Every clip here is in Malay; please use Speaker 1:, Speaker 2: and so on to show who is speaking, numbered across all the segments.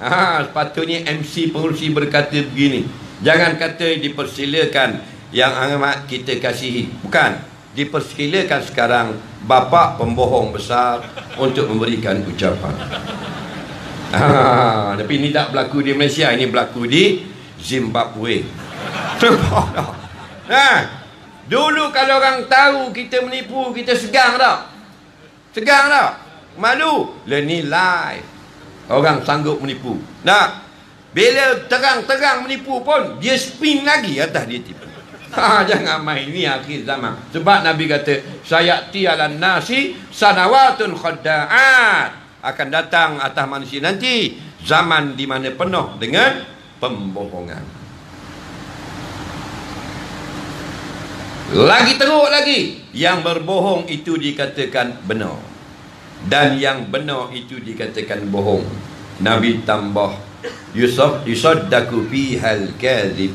Speaker 1: Ha, sepatutnya MC pengurusi berkata begini. Jangan kata dipersilakan yang amat kita kasihi. Bukan. Dipersilakan sekarang bapa pembohong besar untuk memberikan ucapan. Ha, tapi ini tak berlaku di Malaysia. Ini berlaku di Zimbabwe. Nah, dulu kalau orang tahu kita menipu, kita segang tak? Segang tak? Malu. Lah ni live. Orang sanggup menipu. Nah, bila terang-terang menipu pun, dia spin lagi atas dia tipu. Ha, jangan main ni akhir zaman. Sebab Nabi kata, sayati ala nasi sanawatun khadda'at. Akan datang atas manusia nanti zaman di mana penuh dengan pembohongan. Lagi teruk lagi, yang berbohong itu dikatakan benar dan yang benar itu dikatakan bohong. Nabi tambah Yusuf yusaddaku fihal kadhib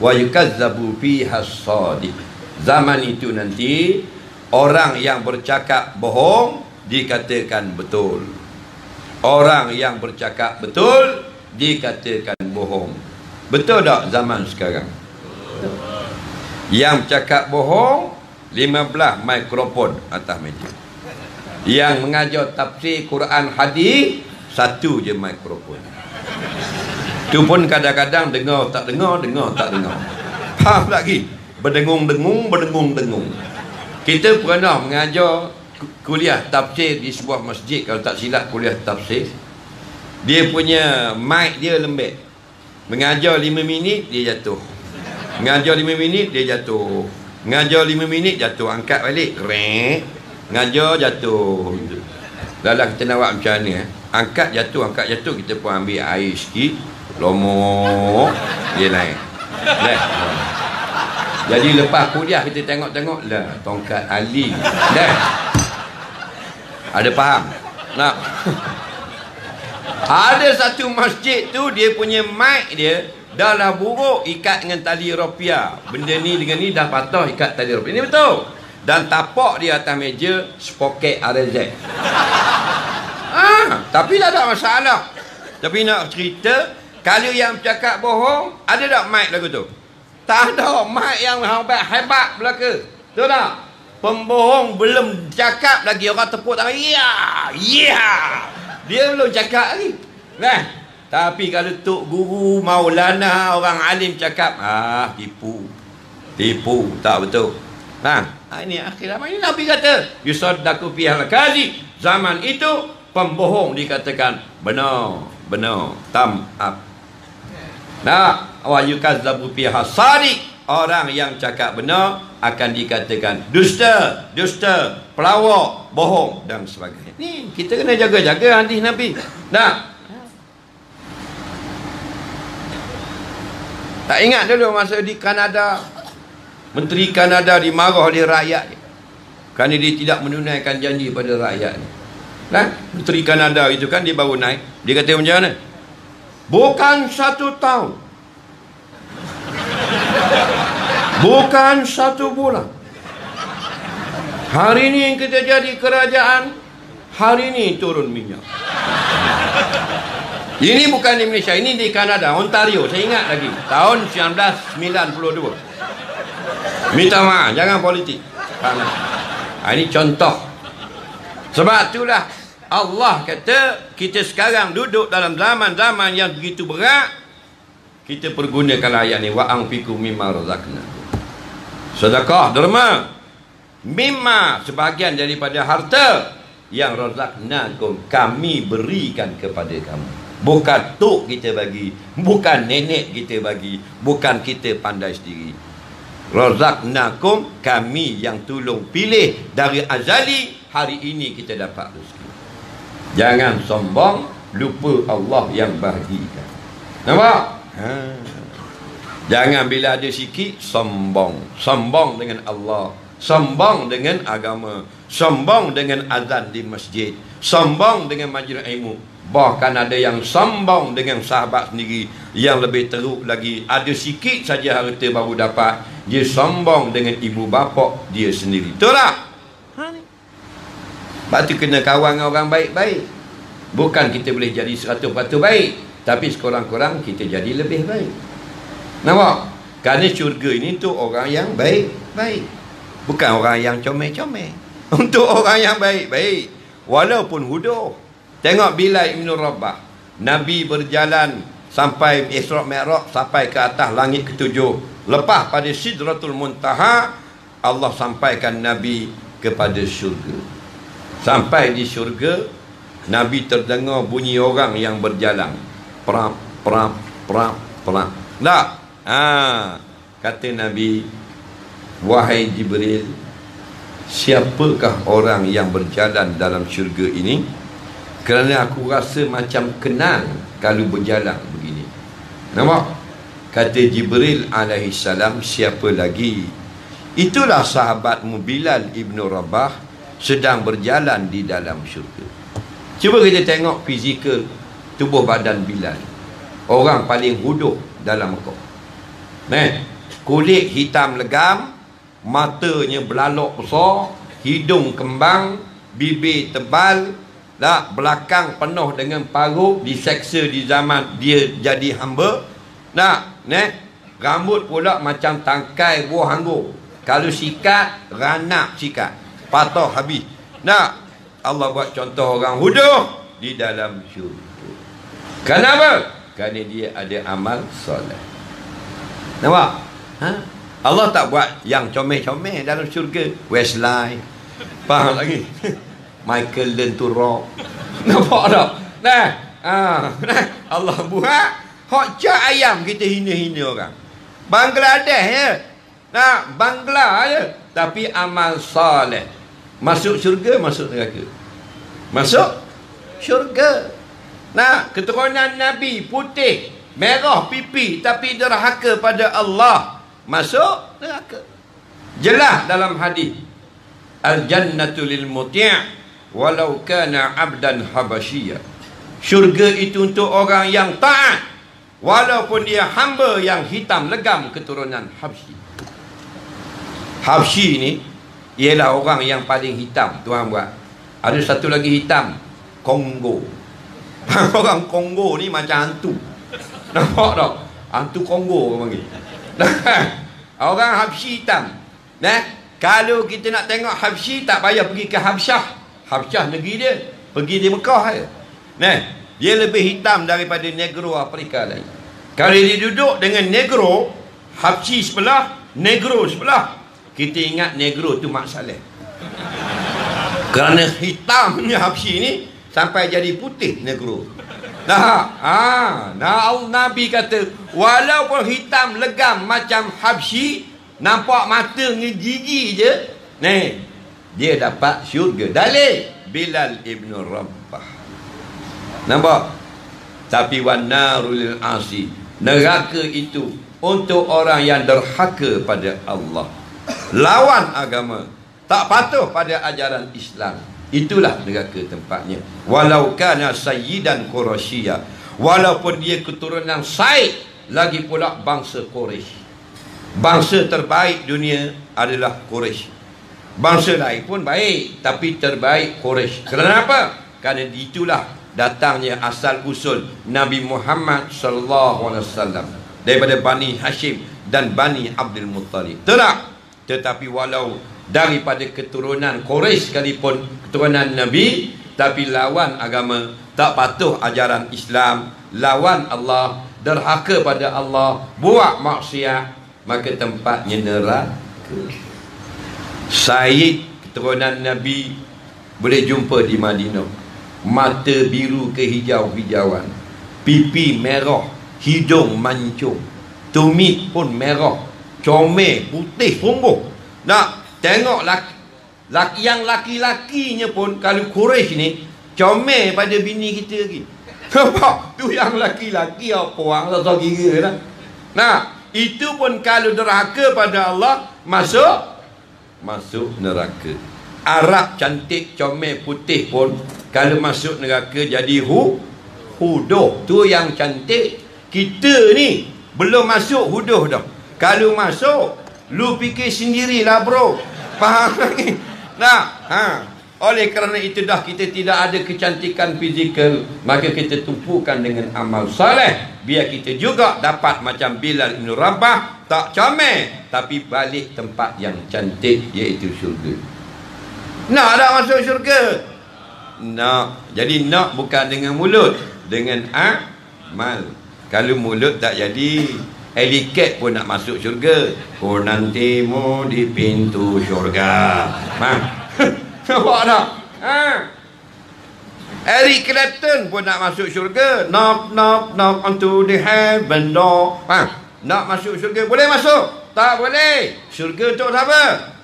Speaker 1: wa yukazzabu fihas sadiq. Zaman itu nanti orang yang bercakap bohong dikatakan betul. Orang yang bercakap betul dikatakan bohong. Betul tak zaman sekarang? Yang cakap bohong 15 mikrofon atas meja yang mengajar tafsir Quran hadis satu je mikrofon. Tu pun kadang-kadang dengar tak dengar, dengar tak dengar. Faham lagi? Berdengung-dengung, berdengung-dengung. Kita pernah mengajar kuliah tafsir di sebuah masjid kalau tak silap kuliah tafsir. Dia punya mic dia lembek. Mengajar 5 minit dia jatuh. Mengajar 5 minit dia jatuh. Mengajar 5 minit jatuh angkat balik. Rek. Ngajar jatuh. Lala kita nak buat macam ni eh. Angkat jatuh, angkat jatuh Kita pun ambil air sikit. Lomok Dia naik. Leh. Jadi lepas kuliah kita tengok-tengok lah Tongkat Ali. Leh. Ada faham? Nak? Ada satu masjid tu Dia punya mic dia Dah lah buruk ikat dengan tali rupiah. Benda ni dengan ni dah patah ikat tali rupiah. Ini betul dan tapak di atas meja spoket RZ. Ah, tapi tak ada masalah. Tapi nak cerita, kalau yang cakap bohong, ada tak mic lagu tu? Tak ada mic yang hebat hebat belaka. Betul tak? Pembohong belum cakap lagi orang tepuk tangan. Ya, ya. Dia belum cakap lagi. Nah, tapi kalau tok guru Maulana orang alim cakap, ah tipu. Tipu, tak betul. Ha, ha ini akhir zaman ini Nabi kata, yusaddaku fi al-kazi. Zaman itu pembohong dikatakan benar, benar, tam up. Nah, wa yukazzabu fi hasadi. Orang yang cakap benar akan dikatakan dusta, dusta, pelawak, bohong dan sebagainya. Ni kita kena jaga-jaga hadis Nabi. Nah. Tak ingat dulu masa di Kanada Menteri Kanada dimarah oleh rakyat kerana dia tidak menunaikan janji pada rakyat Nah, Menteri Kanada itu kan dia baru naik. Dia kata macam mana? Bukan satu tahun. Bukan satu bulan. Hari ini kita jadi kerajaan, hari ini turun minyak. Ini bukan di Malaysia, ini di Kanada, Ontario. Saya ingat lagi, tahun 1992. Minta maaf, jangan politik. Ha, ini contoh. Sebab itulah Allah kata kita sekarang duduk dalam zaman-zaman yang begitu berat. Kita pergunakan ayat ni wa anfiqu mimma razaqna. Sedekah derma mimma sebahagian daripada harta yang razaqnakum kami berikan kepada kamu. Bukan tok kita bagi, bukan nenek kita bagi, bukan kita pandai sendiri. Razaqnakum kami yang tolong pilih dari azali hari ini kita dapat rezeki. Jangan sombong lupa Allah yang bahagikan. Nampak? Ha. Jangan bila ada sikit sombong. Sombong dengan Allah. Sombong dengan agama. Sombong dengan azan di masjid. Sombong dengan majlis ilmu. Bahkan ada yang sombong dengan sahabat sendiri Yang lebih teruk lagi Ada sikit saja harta baru dapat Dia sombong dengan ibu bapa dia sendiri Betul tak? Ha, Sebab tu kena kawan dengan orang baik-baik Bukan kita boleh jadi 100% baik. Tapi sekurang-kurang kita jadi lebih baik. Nampak? Kerana syurga ini untuk orang yang baik-baik. Bukan orang yang comel-comel. Untuk orang yang baik-baik. Walaupun huduh. Tengok bila Ibn Rabbah. Nabi berjalan sampai Isra' Mi'raj sampai ke atas langit ketujuh. Lepas pada Sidratul Muntaha, Allah sampaikan Nabi kepada syurga. Sampai di syurga, Nabi terdengar bunyi orang yang berjalan. Pram, pram, pram, pram. Tak? Ha, kata Nabi, Wahai Jibril, siapakah orang yang berjalan dalam syurga ini? Kerana aku rasa macam kenal kalau berjalan begini. Nampak? Kata Jibril alaihi salam, siapa lagi? Itulah sahabatmu Bilal ibnu Rabah sedang berjalan di dalam syurga. Cuba kita tengok fizikal tubuh badan Bilal. Orang paling huduh dalam kau. Nah, kulit hitam legam, matanya belalok besar, hidung kembang, bibir tebal, lah belakang penuh dengan parut diseksa di zaman dia jadi hamba. Nah, nah, rambut pula macam tangkai buah anggur. Kalau sikat, ranak sikat. Patah habis. Nak? Allah buat contoh orang huduh di dalam syurga. Kenapa? Kerana dia ada amal soleh. Nampak? Ha? Allah tak buat yang comel-comel dalam syurga. Westlife. Faham lagi? Michael learn to rock. Nampak tak? Nah, ha, nah, Allah buat hot ayam kita hina-hina orang. Bangladesh ya. Nah, bangla je. Tapi amal soleh. Masuk syurga, masuk neraka. Masuk syurga. Nah, keturunan Nabi putih, merah pipi tapi derhaka pada Allah. Masuk neraka. Jelas dalam hadis. Al-jannatu lil muti' walau kana 'abdan habasyiyya. Syurga itu untuk orang yang taat walaupun dia hamba yang hitam legam keturunan Habsyi. Habsyi ni ialah orang yang paling hitam tuan buat. Ada satu lagi hitam, Kongo. orang Kongo ni macam hantu. Nampak tak? Hantu Kongo orang panggil. orang Habsyi hitam. Nah, kalau kita nak tengok Habsyi tak payah pergi ke Habsyah. Habsyah negeri dia. Pergi di Mekah je. Nah, dia lebih hitam daripada negro Afrika lain. Kalau dia duduk dengan negro, Habsyi sebelah, negro sebelah, kita ingat negro tu Mak Saleh kerana hitamnya Habsyi ni sampai jadi putih negro nah, ha, nah Nabi kata walaupun hitam legam macam Habsyi nampak mata gigi je ni dia dapat syurga. Dalil! Bilal ibn Rabbah. Nampak? Tapi wanarul asi. Neraka itu untuk orang yang derhaka pada Allah. Lawan agama. Tak patuh pada ajaran Islam. Itulah neraka tempatnya. Walau kana sayyidan quraisya walaupun dia keturunan Said lagi pula bangsa Quraisy bangsa terbaik dunia adalah Quraisy bangsa lain pun baik tapi terbaik Quraisy. Kenapa kerana itulah datangnya asal usul Nabi Muhammad sallallahu alaihi wasallam daripada Bani Hashim dan Bani Abdul Muttalib. Tak tetapi walau daripada keturunan Quraisy sekalipun keturunan Nabi tapi lawan agama tak patuh ajaran Islam lawan Allah derhaka pada Allah buat maksiat maka tempatnya neraka Said keturunan Nabi boleh jumpa di Madinah. Mata biru ke hijau-hijauan. Pipi merah hidung mancung. Tumit pun merah. Comel putih sungguh nak tengok laki, laki yang laki-lakinya pun kalau Quraisy ni comel pada bini kita lagi. Nampak? Tu yang laki-laki apa orang tak kira lah nah itu pun kalau derhaka pada Allah masuk masuk neraka. Arab cantik comel putih pun kalau masuk neraka jadi hu huduh tu yang cantik kita ni belum masuk huduh dah. Kalau masuk Lu fikir sendirilah bro. Faham lagi? Nah, ha. Oleh kerana itu dah kita tidak ada kecantikan fizikal Maka kita tumpukan dengan amal saleh Biar kita juga dapat macam Bilal Ibn Rabah Tak comel Tapi balik tempat yang cantik Iaitu syurga. Nak tak masuk syurga? Nak. Jadi nak bukan dengan mulut Dengan amal. Kalau mulut tak jadi Heliket pun nak masuk syurga. Oh nantimu di pintu syurga. Haa Nampak tak? Ha? Eric Clapton pun nak masuk syurga. Knock, knock, knock onto the heaven door. Ha? Nak masuk syurga. Boleh masuk? Tak boleh. Syurga untuk siapa?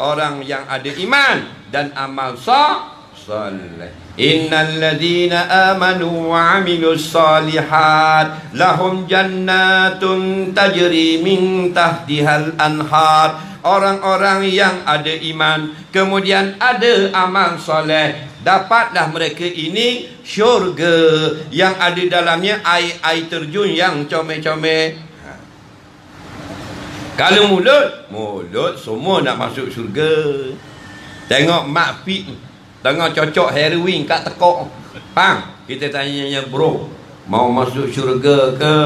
Speaker 1: Orang yang ada iman dan amal sah. Salih. Innal ladhina amanu wa amilu salihat lahum jannatun tajri min tahtihal anhar orang-orang yang ada iman kemudian ada amal soleh dapatlah mereka ini syurga. Yang ada dalamnya air-air terjun yang comel-comel. Ha. kalau mulut mulut semua nak masuk syurga. Tengok mak fit tengah cocok heroin kat tekok. Bang kita tanya bro mau masuk syurga ke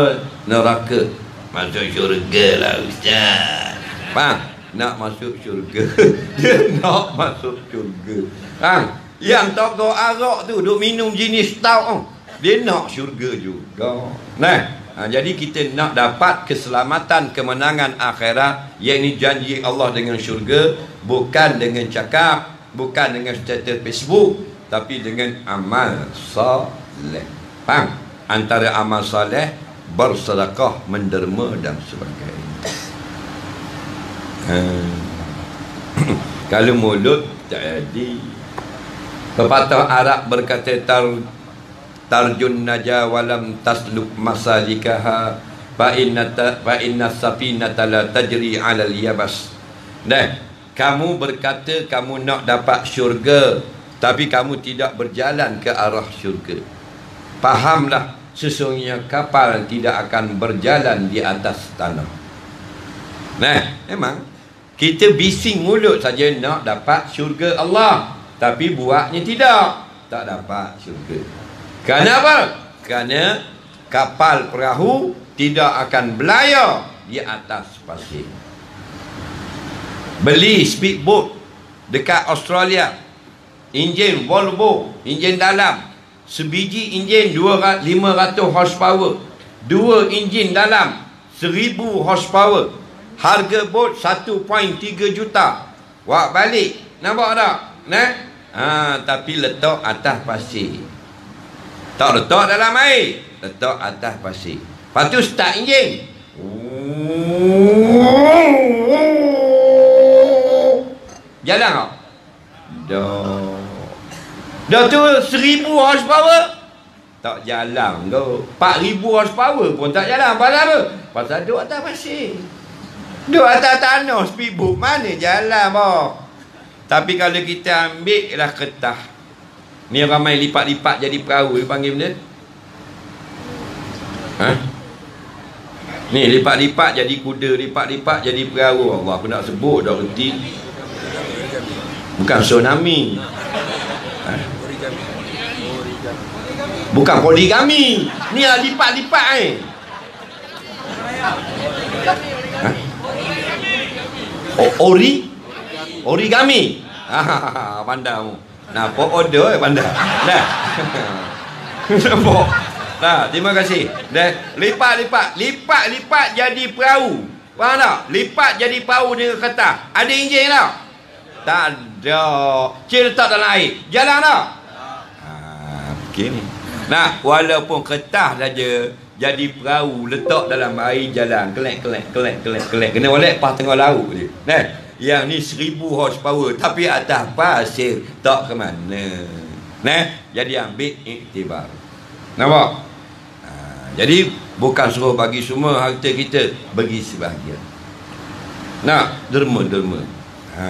Speaker 1: neraka? Masuk syurga lah ustaz. Bang nak masuk syurga. Dia nak masuk syurga. Ha? yang toko arak tu duk minum jenis tau dia nak syurga juga. Nah ha, jadi kita nak dapat keselamatan kemenangan akhirat yakni janji Allah dengan syurga bukan dengan cakap bukan dengan status Facebook tapi dengan amal soleh. Faham? Antara amal soleh bersedekah menderma dan sebagainya Hmm. Kalau mulut tak jadi. Pepatah Arab berkata tar tarjun naja walam tasluk masalikaha fa inna fa inna safinata la tajri 'ala al-yabas. Dah, kamu berkata kamu nak dapat syurga tapi kamu tidak berjalan ke arah syurga. Fahamlah sesungguhnya kapal tidak akan berjalan di atas tanah. Nah, memang kita bising mulut saja nak dapat syurga Allah. Tapi buatnya tidak. Tak dapat syurga. Kerana apa? Kerana kapal perahu tidak akan belayar di atas pasir. Beli speedboat dekat Australia. Enjin Volvo, enjin dalam. Sebiji enjin 500 horsepower. Dua enjin dalam 1000 horsepower. Harga bot 1.3 juta. Wak balik. Nampak tak? Nah. Ha, tapi letak atas pasir. Tak letak dalam air. Letak atas pasir. Lepas tu start enjin. Jalan tak? Dah. Dah tu seribu horsepower. Tak jalan tu. 4000 horsepower pun tak jalan. Pasal apa? Pasal duduk atas pasir. Duk atas tanah speedboat mana jalan boh. Tapi kalau kita ambil lah ketah. Ni ramai lipat-lipat jadi perahu dia panggil benda. Ha? Ni lipat-lipat jadi kuda, lipat-lipat jadi perahu. Allah aku nak sebut dah reti. Bukan tsunami. Ha? Bukan poligami. Ni lah lipat-lipat eh. Ori origami. Ah, pandai kamu. Nah, po order eh pandai. Nah. Nampak. Nah, terima kasih. Dah lipat-lipat, lipat-lipat jadi perahu. Faham tak? Lipat jadi perahu dengan kertas. Ada enjin tak? Tak ada. Cik letak dalam air. Jalan tak? Ah, begini. Nah, walaupun kertas saja jadi perahu letak dalam air jalan. Kelek kelek kelek kelek kelek. Kena oleh pas tengah laut je. Nah yang ni seribu horsepower. Tapi atas pasir tak ke mana. Nah jadi ambil iktibar. Nampak? Ha, jadi bukan suruh bagi semua harta kita bagi sebahagian. Nak derma derma ha